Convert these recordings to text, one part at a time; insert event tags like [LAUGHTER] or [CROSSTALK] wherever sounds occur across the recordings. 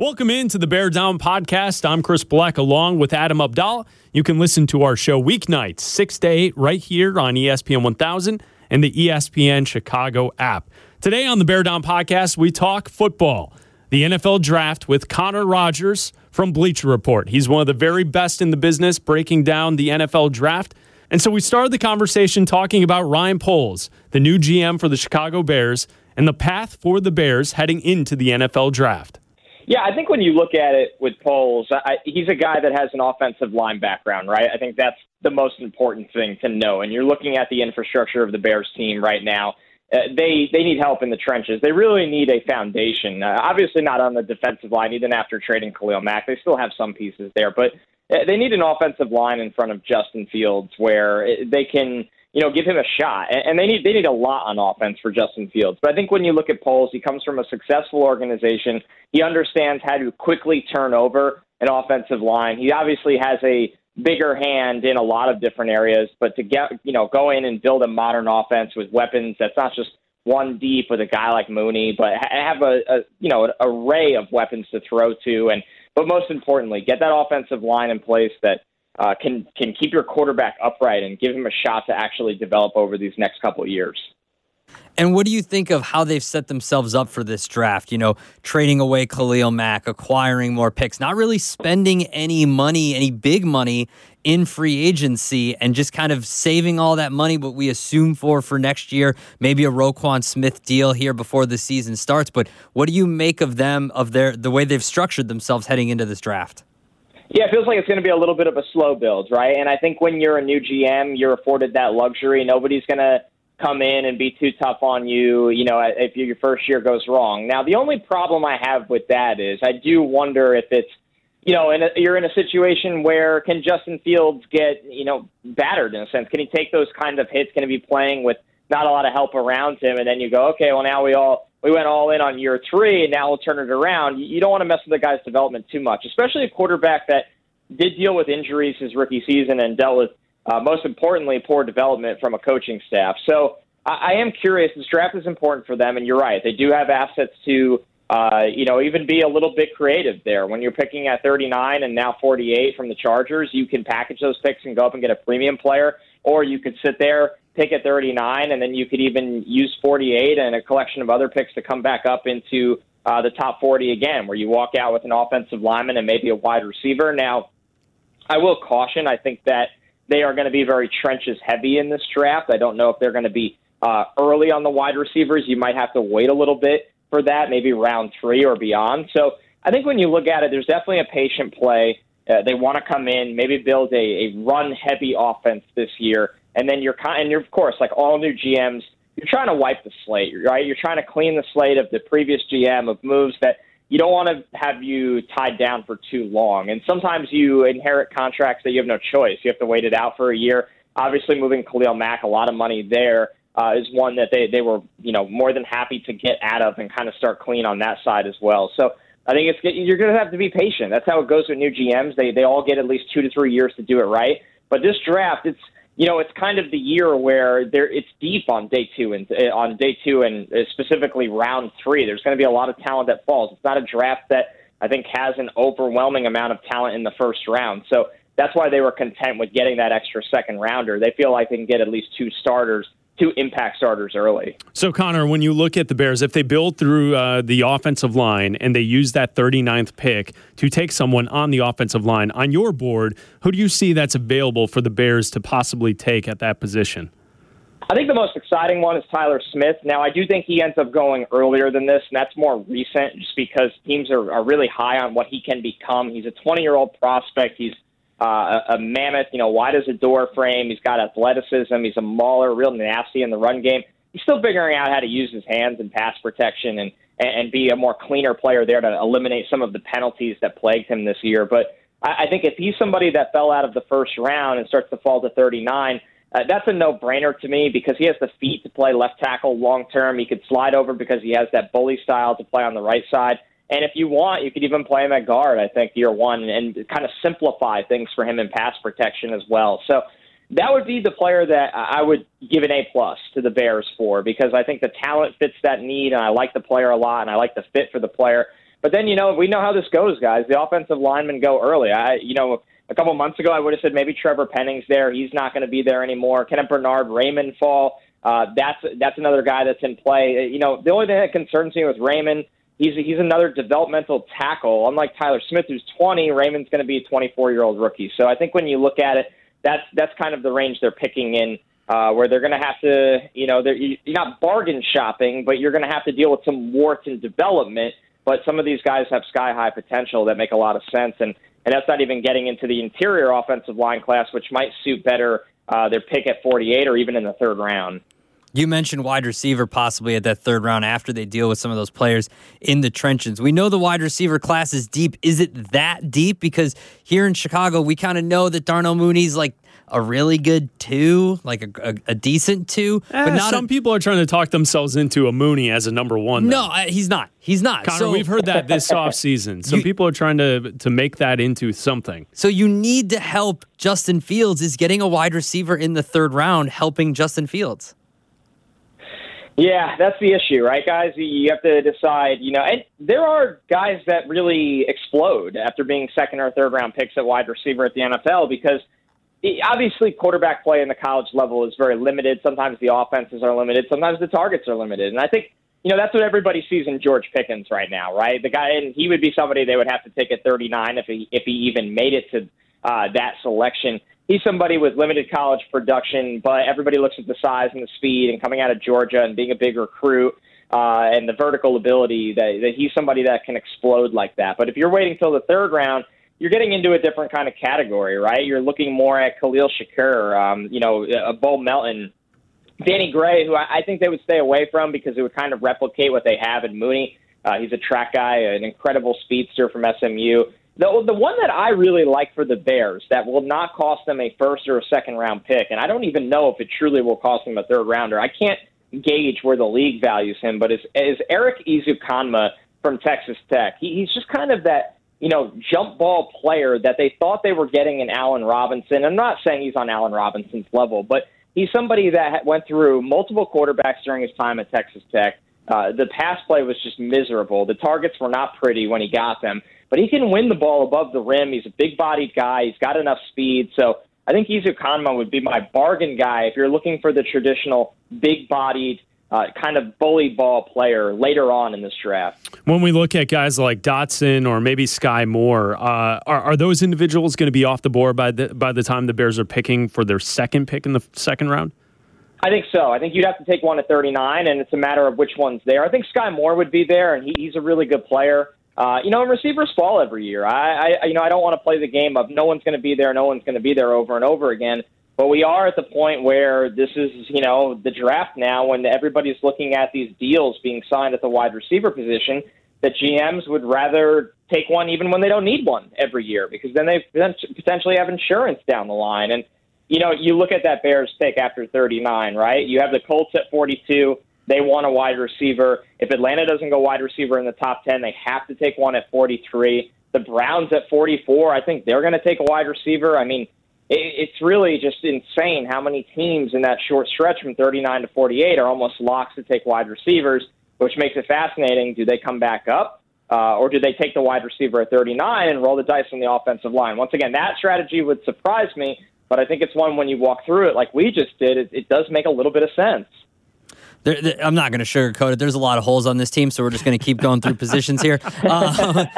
Welcome into the Bear Down podcast. I'm Chris Black along with Adam Abdallah. You can listen to our show weeknights, 6 to 8, right here on ESPN 1000 and the ESPN Chicago app. Today on the Bear Down podcast, we talk football, the NFL draft with Connor Rogers from Bleacher Report. He's one of the very best in the business breaking down the NFL draft. And so we started the conversation talking about Ryan Poles, the new GM for the Chicago Bears, and the path for the Bears heading into the NFL draft. Yeah, I think when you look at it with Poles, I, he's a guy that has an offensive line background, right? I think that's the most important thing to know. And you're looking at the infrastructure of the Bears team right now. Uh, they they need help in the trenches. They really need a foundation. Uh, obviously, not on the defensive line, even after trading Khalil Mack. They still have some pieces there, but uh, they need an offensive line in front of Justin Fields where they can you know, give him a shot. And they need they need a lot on offense for Justin Fields. But I think when you look at Poles, he comes from a successful organization. He understands how to quickly turn over an offensive line. He obviously has a bigger hand in a lot of different areas, but to get you know go in and build a modern offense with weapons that's not just one deep with a guy like Mooney, but have a, a you know an array of weapons to throw to, and but most importantly, get that offensive line in place that uh, can can keep your quarterback upright and give him a shot to actually develop over these next couple years. And what do you think of how they've set themselves up for this draft? You know, trading away Khalil Mack, acquiring more picks, not really spending any money, any big money in free agency, and just kind of saving all that money, what we assume for for next year, maybe a Roquan Smith deal here before the season starts. But what do you make of them, of their the way they've structured themselves heading into this draft? Yeah, it feels like it's going to be a little bit of a slow build, right? And I think when you're a new GM, you're afforded that luxury. Nobody's going to come in and be too tough on you, you know, if your first year goes wrong. Now, the only problem I have with that is I do wonder if it's, you know, in a, you're in a situation where can Justin Fields get, you know, battered in a sense? Can he take those kind of hits? Can he be playing with not a lot of help around him? And then you go, okay, well, now we all we went all in on year three, and now we'll turn it around. You don't want to mess with the guy's development too much, especially a quarterback that did deal with injuries his rookie season and dealt with, uh, most importantly, poor development from a coaching staff. So I, I am curious. This draft is important for them, and you're right. They do have assets to, uh, you know, even be a little bit creative there. When you're picking at 39 and now 48 from the Chargers, you can package those picks and go up and get a premium player, or you could sit there pick at 39, and then you could even use 48 and a collection of other picks to come back up into uh, the top 40 again, where you walk out with an offensive lineman and maybe a wide receiver. Now, I will caution, I think that they are going to be very trenches heavy in this draft. I don't know if they're going to be uh, early on the wide receivers. You might have to wait a little bit for that, maybe round three or beyond. So I think when you look at it, there's definitely a patient play. Uh, they want to come in, maybe build a, a run heavy offense this year and then you're kind and you're of course like all new GMs, you're trying to wipe the slate, right? You're trying to clean the slate of the previous GM of moves that you don't want to have you tied down for too long. And sometimes you inherit contracts that you have no choice. You have to wait it out for a year. Obviously, moving Khalil Mack, a lot of money there uh, is one that they they were you know more than happy to get out of and kind of start clean on that side as well. So. I think it's you're going to have to be patient. That's how it goes with new GMs. They they all get at least two to three years to do it right. But this draft, it's you know, it's kind of the year where there it's deep on day two and uh, on day two and uh, specifically round three. There's going to be a lot of talent that falls. It's not a draft that I think has an overwhelming amount of talent in the first round. So that's why they were content with getting that extra second rounder. They feel like they can get at least two starters two impact starters early. So, Connor, when you look at the Bears, if they build through uh, the offensive line and they use that 39th pick to take someone on the offensive line, on your board, who do you see that's available for the Bears to possibly take at that position? I think the most exciting one is Tyler Smith. Now, I do think he ends up going earlier than this, and that's more recent just because teams are, are really high on what he can become. He's a 20 year old prospect. He's uh, a, mammoth, you know, wide as a door frame. He's got athleticism. He's a mauler, real nasty in the run game. He's still figuring out how to use his hands and pass protection and, and be a more cleaner player there to eliminate some of the penalties that plagued him this year. But I, I think if he's somebody that fell out of the first round and starts to fall to 39, uh, that's a no-brainer to me because he has the feet to play left tackle long term. He could slide over because he has that bully style to play on the right side. And if you want, you could even play him at guard, I think, year one, and kind of simplify things for him in pass protection as well. So that would be the player that I would give an A plus to the Bears for because I think the talent fits that need, and I like the player a lot, and I like the fit for the player. But then, you know, we know how this goes, guys. The offensive linemen go early. I, you know, a couple months ago, I would have said maybe Trevor Penning's there. He's not going to be there anymore. Kenneth Bernhard, Raimann fall. Uh, that's that's another guy that's in play. You know, the only thing that concerns me with Raimann, he's he's another developmental tackle. Unlike Tyler Smith, who's 20, Raimann's going to be a 24 year old rookie. So I think when you look at it, that's that's kind of the range they're picking in. Uh, where they're going to have to, you know, you're not bargain shopping, but you're going to have to deal with some warts in development. But some of these guys have sky high potential that make a lot of sense, and and that's not even getting into the interior offensive line class, which might suit better uh, their pick at 48 or even in the third round. You mentioned wide receiver possibly at that third round after they deal with some of those players in the trenches. We know the wide receiver class is deep. Is it that deep? Because here in Chicago, we kind of know that Darnell Mooney's like a really good two, like a, a, a decent two. Eh, but not some a, people are trying to talk themselves into a Mooney as a number one. Though. No, he's not. He's not. Connor, so, we've heard that this [LAUGHS] offseason. Some you, people are trying to to make that into something. So you need to help Justin Fields. Is getting a wide receiver in the third round helping Justin Fields? Yeah, that's the issue, right, guys? You have to decide, you know, and there are guys that really explode after being second or third round picks at wide receiver at the NFL because obviously quarterback play in the college level is very limited. Sometimes the offenses are limited, sometimes the targets are limited. And I think, you know, that's what everybody sees in George Pickens right now, right? The guy, and he would be somebody they would have to take at 39 if he, if he even made it to uh, that selection he's somebody with limited college production, but everybody looks at the size and the speed and coming out of Georgia and being a big recruit uh, and the vertical ability that, that he's somebody that can explode like that. But if you're waiting till the third round, you're getting into a different kind of category, right? You're looking more at Khalil Shakir, um, you know, a Bo Melton, Danny Gray, who I, I think they would stay away from because it would kind of replicate what they have in Mooney. Uh, he's a track guy, an incredible speedster from SMU. The, the one that I really like for the Bears that will not cost them a first or a second round pick, and I don't even know if it truly will cost them a third rounder. I can't gauge where the league values him, but is, is Erik Ezukanma from Texas Tech. He, he's just kind of that you know, jump ball player that they thought they were getting in Allen Robinson. I'm not saying he's on Allen Robinson's level, but he's somebody that went through multiple quarterbacks during his time at Texas Tech. Uh, the pass play was just miserable. The targets were not pretty when he got them but he can win the ball above the rim. He's a big bodied guy. He's got enough speed. So I think Ezukanma would be my bargain guy if you're looking for the traditional big bodied uh, kind of bully ball player later on in this draft. When we look at guys like Dotson or maybe Sky Moore, uh, are, are those individuals going to be off the board by the by the time the Bears are picking for their second pick in the second round? I think so. I think you'd have to take one at 39, and it's a matter of which one's there. I think Sky Moore would be there, and he, he's a really good player. Uh, you know, receivers fall every year. I, I, you know, I don't want to play the game of no one's going to be there, no one's going to be there over and over again. But we are at the point where this is, you know, the draft now when everybody's looking at these deals being signed at the wide receiver position. That GMs would rather take one even when they don't need one every year because then they potentially have insurance down the line. And you know, you look at that Bears pick after 39, right? You have the Colts at 42. They want a wide receiver. If Atlanta doesn't go wide receiver in the top 10, they have to take one at 43. The Browns at 44, I think they're going to take a wide receiver. I mean, it's really just insane how many teams in that short stretch from 39 to 48 are almost locks to take wide receivers, which makes it fascinating. Do they come back up? Uh, or do they take the wide receiver at 39 and roll the dice on the offensive line? Once again, that strategy would surprise me, but I think it's one when you walk through it like we just did, it, it does make a little bit of sense. There, there, I'm not going to sugarcoat it. There's a lot of holes on this team, so we're just going to keep going through [LAUGHS] positions here. Uh, [LAUGHS]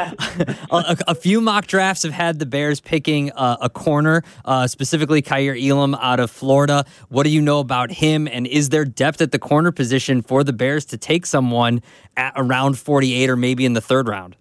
a, a, few mock drafts have had the Bears picking uh, a corner, uh, specifically Kaiir Elam out of Florida. What do you know about him? And is there depth at the corner position for the Bears to take someone at around 48 or maybe in the third round?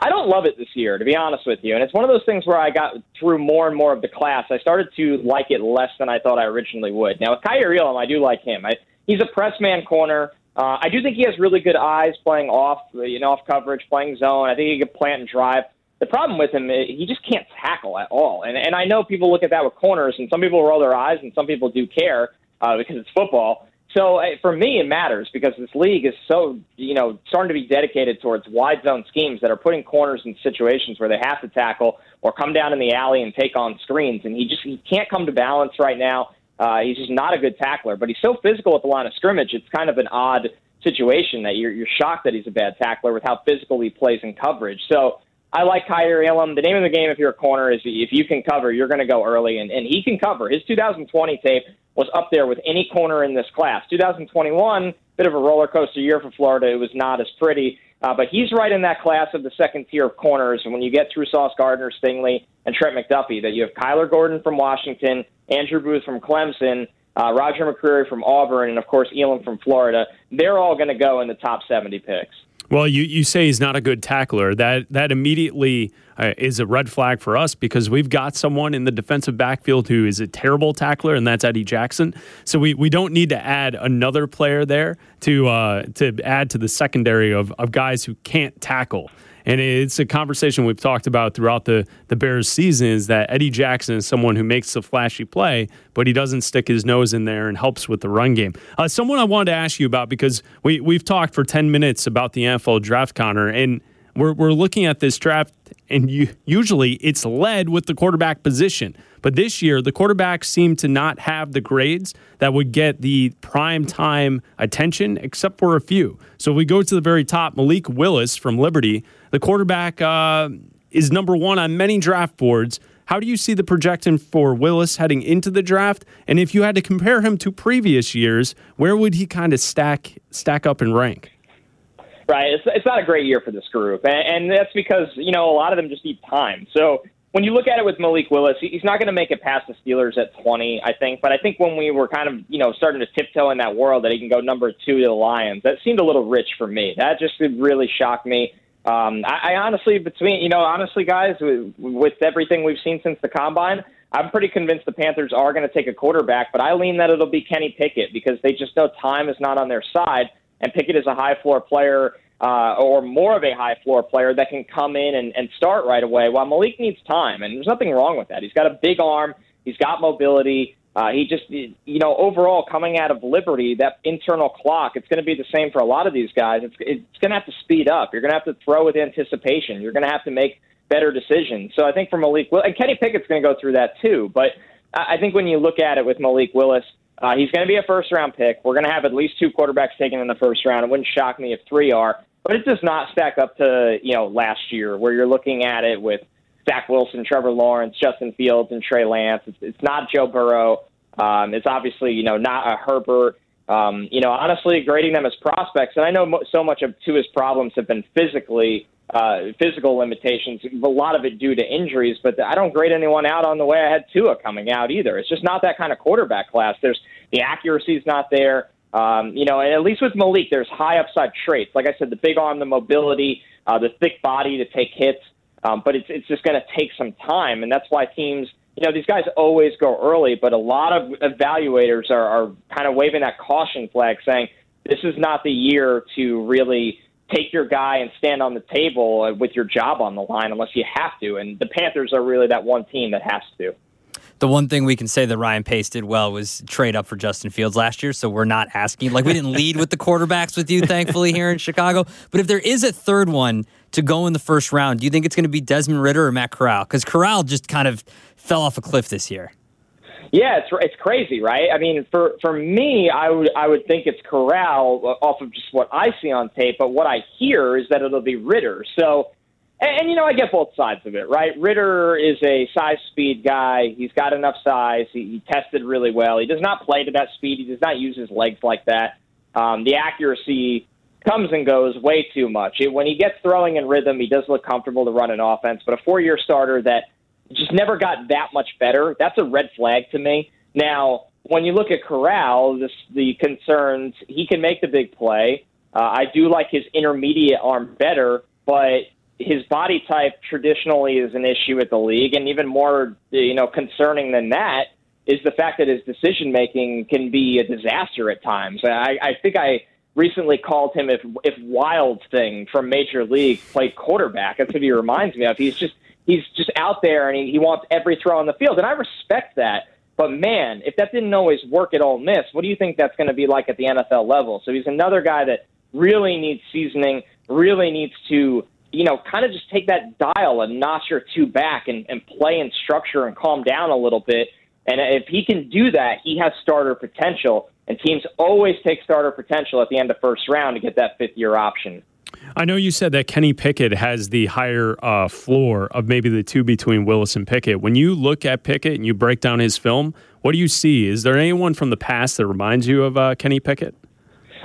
I don't love it this year, to be honest with you. And it's one of those things where I got through more and more of the class. I started to like it less than I thought I originally would. Now, with Kaiir Elam, I do like him. I, he's a press man corner. Uh, I do think he has really good eyes playing off, you know, off coverage, playing zone. I think he can plant and drive. The problem with him, he just can't tackle at all. And and I know people look at that with corners, and some people roll their eyes, and some people do care uh, because it's football. So uh, for me, it matters because this league is so you know starting to be dedicated towards wide zone schemes that are putting corners in situations where they have to tackle or come down in the alley and take on screens, and he just he can't come to balance right now. Uh, he's just not a good tackler, but he's so physical at the line of scrimmage. It's kind of an odd situation that you're you're shocked that he's a bad tackler with how physical he plays in coverage. So I like Kaiir Elam. The name of the game if you're a corner is if you can cover, you're going to go early, and, and he can cover. His 2020 tape was up there with any corner in this class. 2021, bit of a roller coaster year for Florida. It was not as pretty, uh, but he's right in that class of the second tier of corners. And when you get through Sauce Gardner, Stingley, and Trent McDuffie, that you have Kyler Gordon from Washington, Andrew Booth from Clemson, uh, Roger McCreary from Auburn, and of course Elam from Florida. They're all going to go in the top 70 picks. Well, you, you say he's not a good tackler. That that immediately uh, is a red flag for us because we've got someone in the defensive backfield who is a terrible tackler, and that's Eddie Jackson. So we, we don't need to add another player there to uh, to add to the secondary of, of guys who can't tackle. And it's a conversation we've talked about throughout the, the Bears season is that Eddie Jackson is someone who makes a flashy play, but he doesn't stick his nose in there and helps with the run game. Uh, someone I wanted to ask you about because we, we've talked for 10 minutes about the NFL draft, Connor, and we're, we're looking at this draft, and you, usually it's led with the quarterback position. But this year, the quarterbacks seem to not have the grades that would get the prime time attention, except for a few. So if we go to the very top. Malik Willis from Liberty, the quarterback, uh, is number one on many draft boards. How do you see the projection for Willis heading into the draft? And if you had to compare him to previous years, where would he kind of stack stack up and rank? Right, it's it's not a great year for this group, and, and that's because you know a lot of them just need time. So when you look at it with Malik Willis, he's not going to make it past the Steelers at 20, I think. But I think when we were kind of, you know, starting to tiptoe in that world that he can go number two to the Lions, that seemed a little rich for me. That just really shocked me. Um, I, I honestly, between, you know, honestly, guys, with, with everything we've seen since the combine, I'm pretty convinced the Panthers are going to take a quarterback, but I lean that it'll be Kenny Pickett because they just know time is not on their side. And Pickett is a high floor player uh, or more of a high floor player that can come in and, and start right away. While Malik needs time, and there's nothing wrong with that. He's got a big arm. He's got mobility. Uh, he just, you know, overall coming out of Liberty, that internal clock, it's going to be the same for a lot of these guys. It's, it's going to have to speed up. You're going to have to throw with anticipation. You're going to have to make better decisions. So I think for Malik, and Kenny Pickett's going to go through that too. But I think when you look at it with Malik Willis, uh, he's going to be a first round pick. We're going to have at least two quarterbacks taken in the first round. It wouldn't shock me if three are, but it does not stack up to you know last year where you're looking at it with Zach Wilson, Trevor Lawrence, Justin Fields, and Trey Lance. It's, it's not Joe Burrow. Um, it's obviously you know not a Herbert. Um, you know, honestly, grading them as prospects, and I know mo- so much of Tua's problems have been physically uh, physical limitations, a lot of it due to injuries, but I don't grade anyone out on the way I had Tua coming out either. It's just not that kind of quarterback class. There's the accuracy is not there. Um, you know, and at least with Malik, there's high upside traits. Like I said, the big arm, the mobility, uh, the thick body to take hits. Um, but it's it's just going to take some time, and that's why teams, you know, these guys always go early. But a lot of evaluators are, are kind of waving that caution flag, saying this is not the year to really take your guy and stand on the table with your job on the line unless you have to. And the Panthers are really that one team that has to. The one thing we can say that Ryan Pace did well was trade up for Justin Fields last year. So we're not asking, like, we didn't lead with the quarterbacks with you, thankfully, here in Chicago. But if there is a third one to go in the first round, do you think it's going to be Desmond Ridder or Matt Corral? Because Corral just kind of fell off a cliff this year. Yeah, it's it's crazy, right? I mean, for for me, I would I would think it's Corral off of just what I see on tape, but what I hear is that it'll be Ridder. So, and, and you know, I get both sides of it, right? Ritter is a size speed guy. He's got enough size. He, he tested really well. He does not play to that speed. He does not use his legs like that. Um, the accuracy comes and goes way too much. It, when he gets throwing in rhythm, he does look comfortable to run an offense. But a four year starter that just never got that much better. That's a red flag to me. Now, when you look at Corral, this, the concerns, he can make the big play. Uh, I do like his intermediate arm better, but his body type traditionally is an issue at the league, and even more, you know, concerning than that is the fact that his decision making can be a disaster at times. I, I think I recently called him if if Wild Thing from Major League played quarterback. That's what he reminds me of. He's just he's just out there and he, he wants every throw on the field, and I respect that. But man, if that didn't always work at Ole Miss, what do you think that's going to be like at the NFL level? So he's another guy that really needs seasoning, really needs to, you know, kind of just take that dial a notch or two back and, and play in structure and calm down a little bit. And if he can do that, he has starter potential. And teams always take starter potential at the end of first round to get that fifth year option. I know you said that Kenny Pickett has the higher uh, floor of maybe the two between Willis and Pickett. When you look at Pickett and you break down his film, what do you see? Is there anyone from the past that reminds you of uh, Kenny Pickett?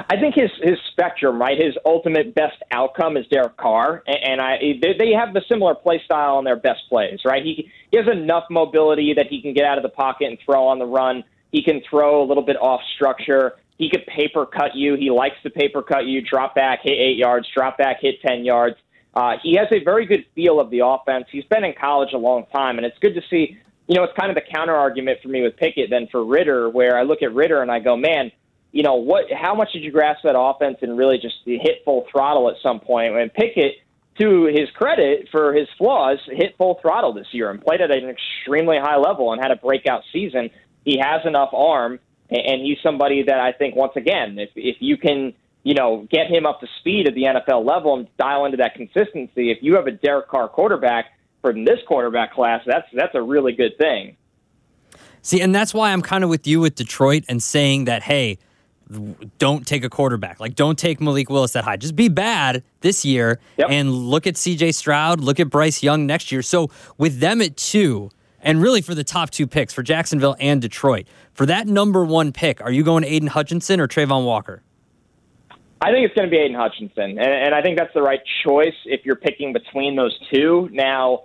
I think his his spectrum, right? His ultimate best outcome is Derek Carr, and, and I they, they have the similar play style on their best plays, right? He he has enough mobility that he can get out of the pocket and throw on the run. He can throw a little bit off structure. He could paper cut you. He likes to paper cut you, drop back, hit eight yards, drop back, hit 10 yards. Uh, he has a very good feel of the offense. He's been in college a long time, and it's good to see. You know, it's kind of the counter argument for me with Pickett than for Ridder, where I look at Ridder and I go, man, you know, what? How much did you grasp that offense and really just hit full throttle at some point? And Pickett, to his credit for his flaws, hit full throttle this year and played at an extremely high level and had a breakout season. He has enough arm and he's somebody that I think once again, if if you can, you know, get him up to speed at the NFL level and dial into that consistency, if you have a Derek Carr quarterback from this quarterback class, that's that's a really good thing. See, and that's why I'm kind of with you with Detroit and saying that, hey, don't take a quarterback. Like, don't take Malik Willis that high. Just be bad this year yep. and look at CJ Stroud, look at Bryce Young next year. So, with them at two, and really for the top two picks for Jacksonville and Detroit. For that number one pick, are you going Aidan Hutchinson or Travon Walker? I think it's going to be Aidan Hutchinson, and, and I think that's the right choice if you're picking between those two. Now,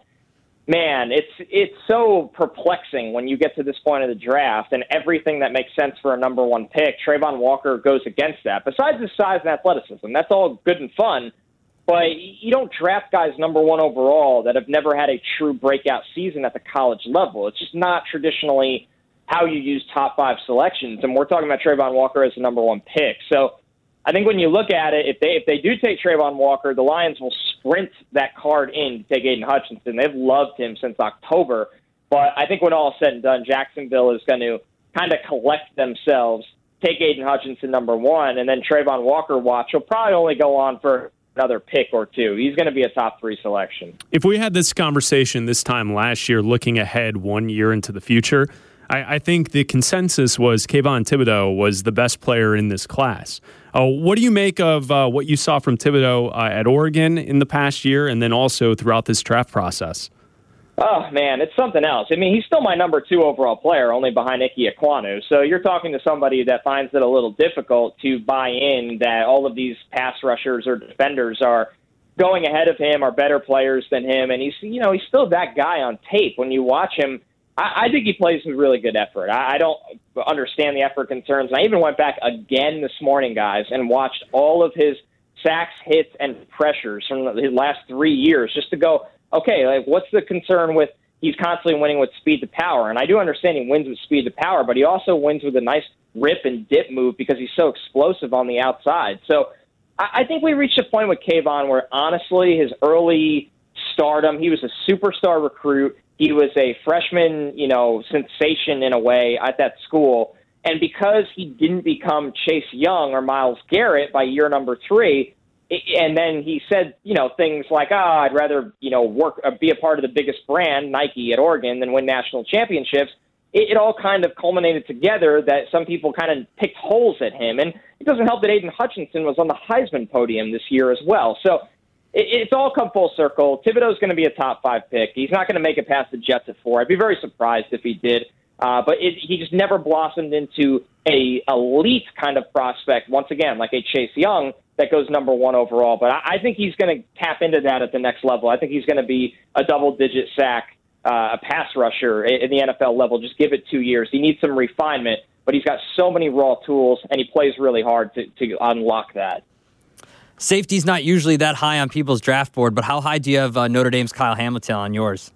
man, it's it's so perplexing when you get to this point of the draft, and everything that makes sense for a number one pick, Travon Walker goes against that. Besides his size and athleticism, that's all good and fun. But you don't draft guys number one overall that have never had a true breakout season at the college level. It's just not traditionally how you use top five selections. And we're talking about Travon Walker as the number one pick. So I think when you look at it, if they if they do take Travon Walker, the Lions will sprint that card in to take Aidan Hutchinson. They've loved him since October. But I think when all is said and done, Jacksonville is going to kind of collect themselves, take Aidan Hutchinson number one, and then Travon Walker watch will probably only go on for another pick or two. He's going to be a top three selection. If we had this conversation this time last year, looking ahead one year into the future, I, I think the consensus was Kayvon Thibodeaux was the best player in this class. Uh, what do you make of uh, what you saw from Thibodeaux uh, at Oregon in the past year and then also throughout this draft process? Oh man, it's something else. I mean, he's still my number two overall player, only behind Ike Ekwonu. So you're talking to somebody that finds it a little difficult to buy in that all of these pass rushers or defenders are going ahead of him, are better players than him, and he's you know he's still that guy on tape. When you watch him, I, I think he plays with really good effort. I, I don't understand the effort concerns. And I even went back again this morning, guys, and watched all of his sacks, hits, and pressures from his last three years just to go okay, like what's the concern with he's constantly winning with speed to power? And I do understand he wins with speed to power, but he also wins with a nice rip and dip move because he's so explosive on the outside. So I, I think we reached a point with Kayvon where honestly his early stardom, he was a superstar recruit. He was a freshman, you know, sensation in a way at that school. And because he didn't become Chase Young or Myles Garrett by year number three, and then he said, you know, things like, "Ah, oh, I'd rather, you know, work, uh, be a part of the biggest brand, Nike, at Oregon, than win national championships." It, it all kind of culminated together that some people kind of picked holes at him, and it doesn't help that Aidan Hutchinson was on the Heisman podium this year as well. So it, it's all come full circle. Thibodeaux's going to be a top five pick. He's not going to make it past the Jets at four. I'd be very surprised if he did. Uh, but it, he just never blossomed into a elite kind of prospect. Once again, like a Chase Young, that goes number one overall. But I, I think he's going to tap into that at the next level. I think he's going to be a double digit sack, uh, a pass rusher in the NFL level. Just give it two years. He needs some refinement, but he's got so many raw tools, and he plays really hard to, to unlock that. Safety's not usually that high on people's draft board, but how high do you have uh, Notre Dame's Kyle Hamilton on yours?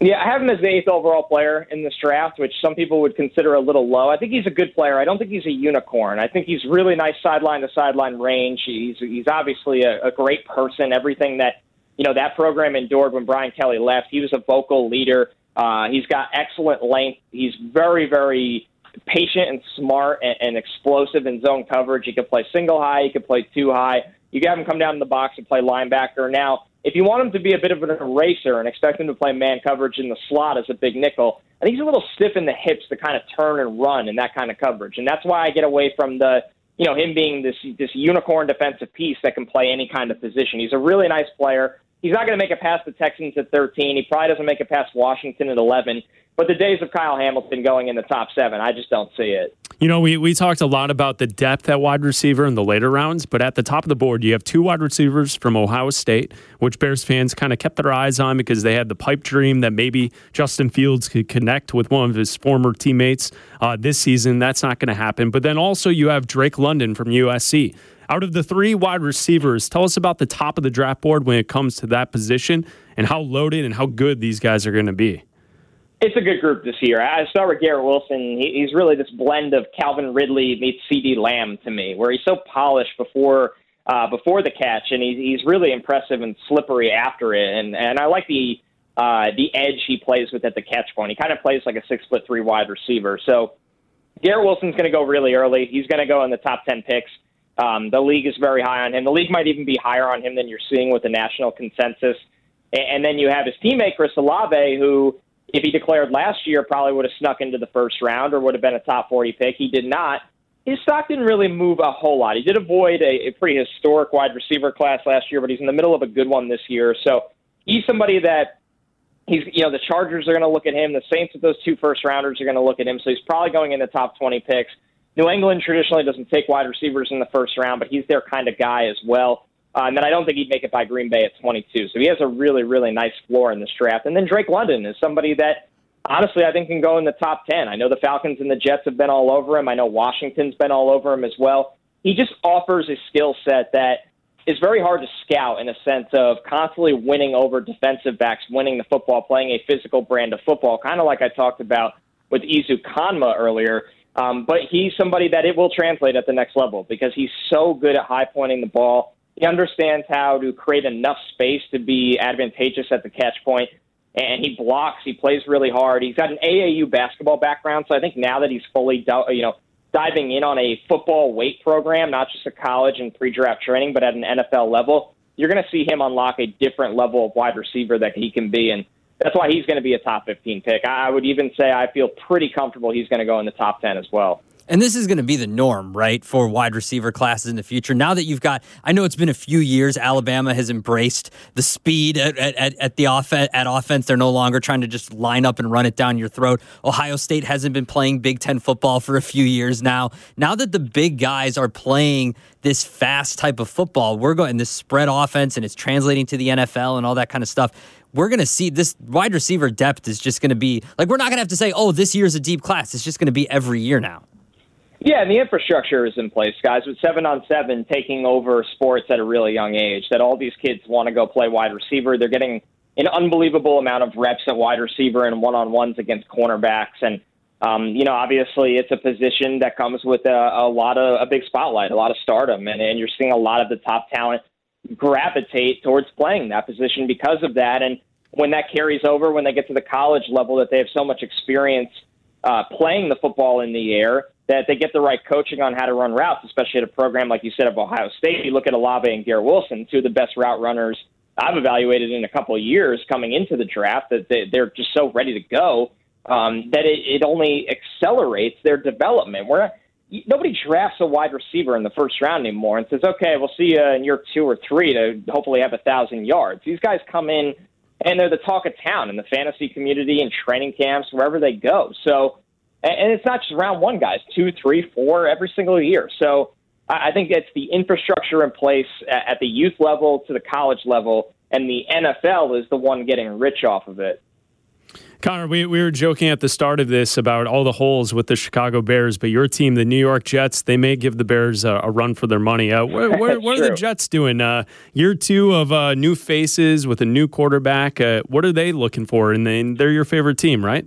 Yeah, I have him as the eighth overall player in this draft, which some people would consider a little low. I think he's a good player. I don't think he's a unicorn. I think he's really nice sideline to sideline range. He's he's obviously a, a great person. Everything that you know that program endured when Brian Kelly left. He was a vocal leader. Uh, he's got excellent length. He's very very patient and smart and, and explosive in zone coverage. He can play single high. He can play two high. You can have him come down in the box and play linebacker. Now if you want him to be a bit of an eraser and expect him to play man coverage in the slot as a big nickel, I think he's a little stiff in the hips to kind of turn and run in that kind of coverage. And that's why I get away from the, you know, him being this this unicorn defensive piece that can play any kind of position. He's a really nice player. He's not going to make it past the Texans at 13. He probably doesn't make it past Washington at 11. But the days of Kyle Hamilton going in the top seven, I just don't see it. You know, we, we talked a lot about the depth at wide receiver in the later rounds, but at the top of the board, you have two wide receivers from Ohio State, which Bears fans kind of kept their eyes on because they had the pipe dream that maybe Justin Fields could connect with one of his former teammates uh, this season. That's not going to happen. But then also, you have Drake London from USC. Out of the three wide receivers, tell us about the top of the draft board when it comes to that position and how loaded and how good these guys are going to be. It's a good group this year. I start with Garrett Wilson. He's really this blend of Calvin Ridley meets CeeDee Lamb to me, where he's so polished before uh, before the catch, and he's he's really impressive and slippery after it. And and I like the uh, the edge he plays with at the catch point. He kind of plays like a six foot three wide receiver. So Garrett Wilson's going to go really early. He's going to go in the top ten picks. Um, the league is very high on him. The league might even be higher on him than you're seeing with the national consensus. And, and then you have his teammate Chris Olave, who, if he declared last year, probably would have snuck into the first round or would have been a top 40 pick. He did not. His stock didn't really move a whole lot. He did avoid a, a pretty historic wide receiver class last year, but he's in the middle of a good one this year. So he's somebody that he's you know the Chargers are going to look at him. The Saints with those two first rounders are going to look at him. So he's probably going in the top 20 picks. New England traditionally doesn't take wide receivers in the first round, but he's their kind of guy as well. Uh, and then I don't think he'd make it by Green Bay at 22. So he has a really, really nice floor in this draft. And then Drake London is somebody that, honestly, I think can go in the top 10. I know the Falcons and the Jets have been all over him. I know Washington's been all over him as well. He just offers a skill set that is very hard to scout in a sense of constantly winning over defensive backs, winning the football, playing a physical brand of football, kind of like I talked about with Ezukanma earlier. Um, but he's somebody that it will translate at the next level because he's so good at high pointing the ball. He understands how to create enough space to be advantageous at the catch point, and he blocks. He plays really hard. He's got an AAU basketball background, so I think now that he's fully, you know, diving in on a football weight program, not just a college and pre-draft training, but at an NFL level, you're going to see him unlock a different level of wide receiver that he can be. And that's why he's going to be a top 15 pick. I would even say I feel pretty comfortable he's going to go in the top 10 as well. And this is going to be the norm, right, for wide receiver classes in the future. Now that you've got, I know it's been a few years. Alabama has embraced the speed at, at, at the off- at offense. They're no longer trying to just line up and run it down your throat. Ohio State hasn't been playing Big Ten football for a few years now. Now that the big guys are playing this fast type of football, we're going this spread offense, and it's translating to the NFL and all that kind of stuff we're going to see this wide receiver depth is just going to be like we're not going to have to say, oh, this year's a deep class. It's just going to be every year now. Yeah, and the infrastructure is in place, guys. With seven on seven taking over sports at a really young age, that all these kids want to go play wide receiver. They're getting an unbelievable amount of reps at wide receiver and one on ones against cornerbacks. And, um, you know, obviously it's a position that comes with a, a lot of a big spotlight, a lot of stardom. And, and you're seeing a lot of the top talent gravitate towards playing that position because of that. And when that carries over, when they get to the college level, that they have so much experience uh, playing the football in the air that they get the right coaching on how to run routes, especially at a program like you said of Ohio State. You look at Olave and Garrett Wilson, two of the best route runners I've evaluated in a couple of years coming into the draft. That they, they're just so ready to go um, that it, it only accelerates their development. We're nobody drafts a wide receiver in the first round anymore and says, "Okay, we'll see you in year two or three to hopefully have a thousand yards." These guys come in and they're the talk of town in the fantasy community and training camps wherever they go. So and it's not just round one guys, two, three, four, every single year. So I think it's the infrastructure in place at the youth level to the college level, and the NFL is the one getting rich off of it. Connor, we, we were joking at the start of this about all the holes with the Chicago Bears, but your team, the New York Jets, they may give the Bears a, a run for their money. Uh, what, [LAUGHS] what, what are the Jets doing? Uh, year two of uh, new faces with a new quarterback. Uh, what are they looking for? And they're your favorite team, right?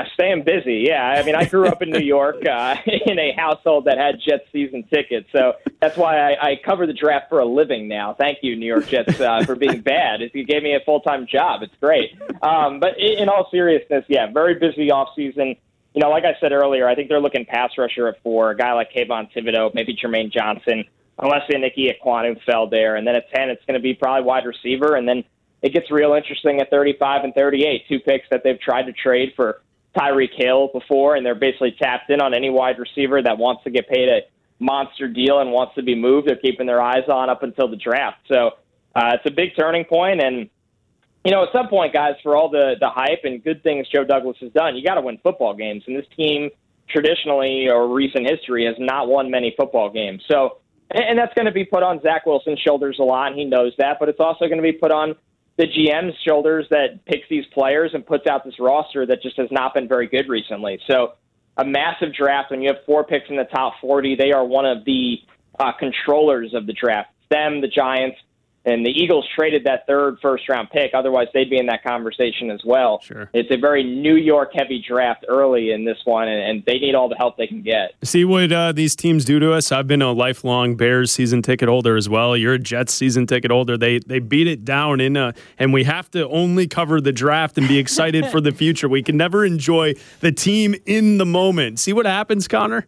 [LAUGHS] Staying busy, yeah. I mean, I grew up in New York uh, [LAUGHS] in a household that had Jets season tickets, so that's why I, I cover the draft for a living now. Thank you, New York Jets, uh, for being [LAUGHS] bad. You gave me a full time job. It's great. Um, but in all seriousness, yeah, very busy off season. You know, like I said earlier, I think they're looking pass rusher at four. A guy like Kayvon Thibodeaux, maybe Jermaine Johnson. unless Aniki Ekwonu fell there. And then at 10, it's going to be probably wide receiver. And then it gets real interesting at 35 and 38, two picks that they've tried to trade for Tyreek Hill before, and they're basically tapped in on any wide receiver that wants to get paid a monster deal and wants to be moved. They're keeping their eyes on up until the draft. So uh, it's a big turning point, and you know, at some point, guys, for all the the hype and good things Joe Douglas has done, you got to win football games, and this team traditionally or recent history has not won many football games. So, and that's going to be put on Zach Wilson's shoulders a lot, and he knows that. But it's also going to be put on the GM's shoulders that picks these players and puts out this roster that just has not been very good recently. So, a massive draft when you have four picks in the top 40, they are one of the uh, controllers of the draft. Them, the Giants, and the Eagles traded that third first round pick. Otherwise, they'd be in that conversation as well. Sure. It's a very New York heavy draft early in this one, and, and they need all the help they can get. See what uh, these teams do to us. I've been a lifelong Bears season ticket holder as well. You're a Jets season ticket holder. They they beat it down in a, and we have to only cover the draft and be excited for the [LAUGHS] future. We can never enjoy the team in the moment. See what happens, Connor.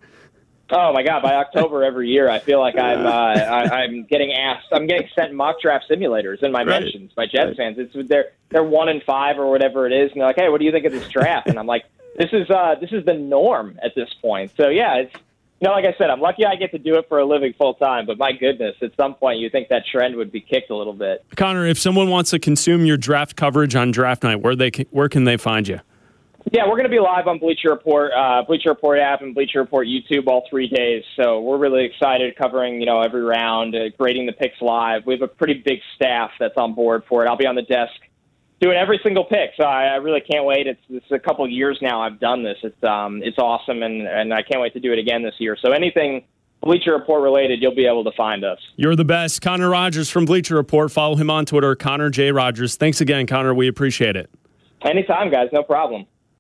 Oh my God! By October every year, I feel like I'm uh, I, I'm getting asked. I'm getting sent mock draft simulators in my right. mentions by Jets right. fans. It's they're they're one in five or whatever it is, and they're like, "Hey, what do you think of this draft?" and I'm like, "This is uh, this is the norm at this point." So yeah, it's you know, like I said, I'm lucky I get to do it for a living full time. But my goodness, at some point, you think that trend would be kicked a little bit. Connor, if someone wants to consume your draft coverage on draft night, where they where can they find you? Yeah, we're going to be live on Bleacher Report, uh, Bleacher Report app, and Bleacher Report YouTube all three days. So we're really excited covering you know every round, uh, grading the picks live. We have a pretty big staff that's on board for it. I'll be on the desk doing every single pick. So I, I really can't wait. It's, it's a couple years now I've done this. It's um it's awesome, and and I can't wait to do it again this year. So anything. Bleacher Report related, you'll be able to find us. You're the best. Connor Rogers from Bleacher Report. Follow him on Twitter, Connor J. Rogers. Thanks again, Connor. We appreciate it. Anytime, guys. No problem.